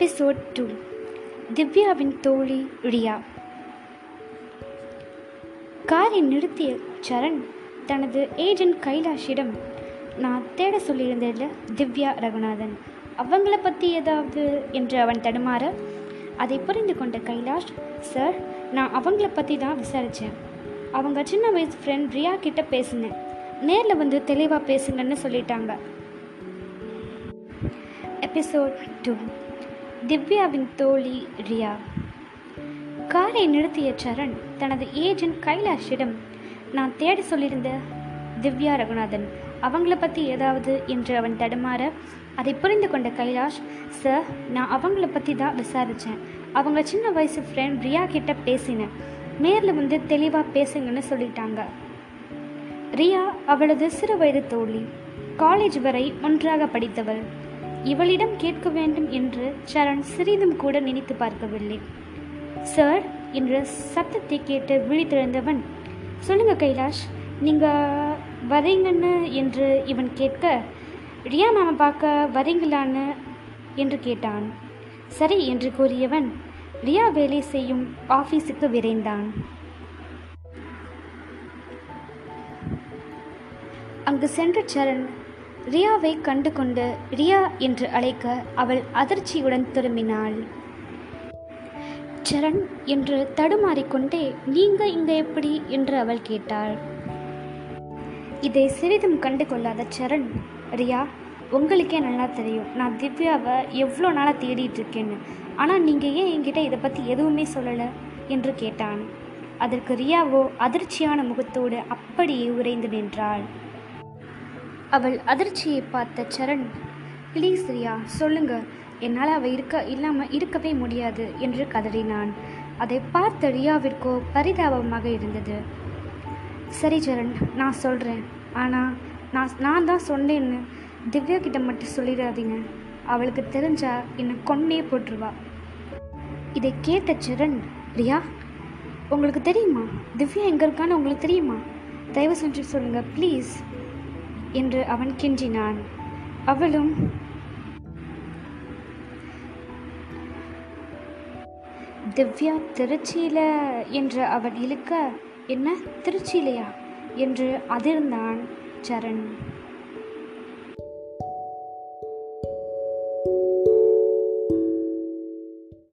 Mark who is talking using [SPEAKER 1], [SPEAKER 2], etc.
[SPEAKER 1] Episode two. திவ்யாவின் தோழி ரியா. காரை நிறுத்திய சரண் தனது ஏஜென்ட் கைலாஷிடம் நான் தேட சொல்லியிருந்தேன்ல திவ்யா ரகுநாதன். அவங்கள பற்றி ஏதாவது? என்று அவன் தடுமாற அதை புரிந்து கொண்ட கைலாஷ் சார் நான் அவங்கள பற்றி தான் விசாரித்தேன் அவங்க சின்ன வயசு ஃப்ரெண்ட் ரியா கிட்ட பேசினேன். நேரில் வந்து தெளிவாக பேசுங்கன்னு சொல்லிட்டாங்க. Episode two. திவ்யாவின் தோழி ரியா. காரை நிறுத்திய சரண் தனது ஏஜென்ட் கைலாஷிடம் நான் தேட சொல்லியிருந்த திவ்யா ரகுநாதன் அவங்கள பற்றி ஏதாவது? என்று அவன் தடுமாற அதை புரிந்து கொண்ட கைலாஷ் சார் நான் அவங்கள பற்றி தான் விசாரித்தேன் அவங்க சின்ன வயசு ஃப்ரெண்ட் ரியா கிட்ட பேசினேன். நேரில் வந்து தெளிவாக பேசுங்கன்னு சொல்லிட்டாங்க. ரியா அவளது சிறு வயது தோழி காலேஜ் வரை ஒன்றாக படித்தவள். இவளிடம் கேட்க வேண்டும் என்று சரண் சிறிதும் கூட நினைத்து பார்க்கவில்லை. சார் என்ற சத்தத்தை கேட்டு விழித்திருந்தவன் சொல்லுங்க கைலாஷ் நீங்கள் வரீங்கன்னு என்று இவன் கேட்க ரியா மாமா பார்க்க வரீங்களான்னு? என்று கேட்டான். சரி என்று கூறியவன் ரியா வேலை செய்யும் ஆஃபீஸுக்கு விரைந்தான். அங்கு சென்ற சரண் ரியாவை கண்டு கொண்டு ரியா என்று அழைக்க அவள் அதிர்ச்சியுடன் திரும்பினாள். சரண் என்று தடுமாறிக்கொண்டே நீங்க இங்க எப்படி? என்று அவள் கேட்டாள். இதை சிறிதும் கண்டு கொள்ளாத சரண் ரியா உங்களுக்கே நல்லா தெரியும். நான் திவ்யாவை எவ்வளோ நாளாக தேடிட்டு இருக்கேன்னு. ஆனால் நீங்கள் ஏன் என்கிட்ட இதை பற்றி எதுவுமே சொல்லலை? என்று கேட்டான். அதற்கு ரியாவோ அதிர்ச்சியான முகத்தோடு அப்படியே உறைந்து நின்றாள். அவள் அதிர்ச்சியை பார்த்த சரண் ப்ளீஸ் ரியா சொல்லுங்க. என்னால் அவள் இருக்க இல்லாமல் இருக்கவே முடியாது என்று கதறினான். அதை பார்த்த ரியாவிற்கோ பரிதாபமாக இருந்தது. சரி சரண் நான் சொல்கிறேன் ஆனால் நான் நான் தான் சொன்னேன்னு திவ்யா கிட்ட மட்டும் சொல்லிடாதீங்க. அவளுக்கு தெரிஞ்சா என்னை கொன்னே போட்டுருவா. இதை கேட்ட சரண் ரியா உங்களுக்கு தெரியுமா? திவ்யா எங்கே இருக்கான்னு உங்களுக்கு தெரியுமா? தயவு செஞ்சு சொல்லுங்கள் ப்ளீஸ். என்று அவன் கெஞ்சினான் அவளும் திவ்யா திருச்சியில் என்று அவன் இழுக்க என்ன திருச்சியிலையா? என்று அதிர்ந்தான் சரண்.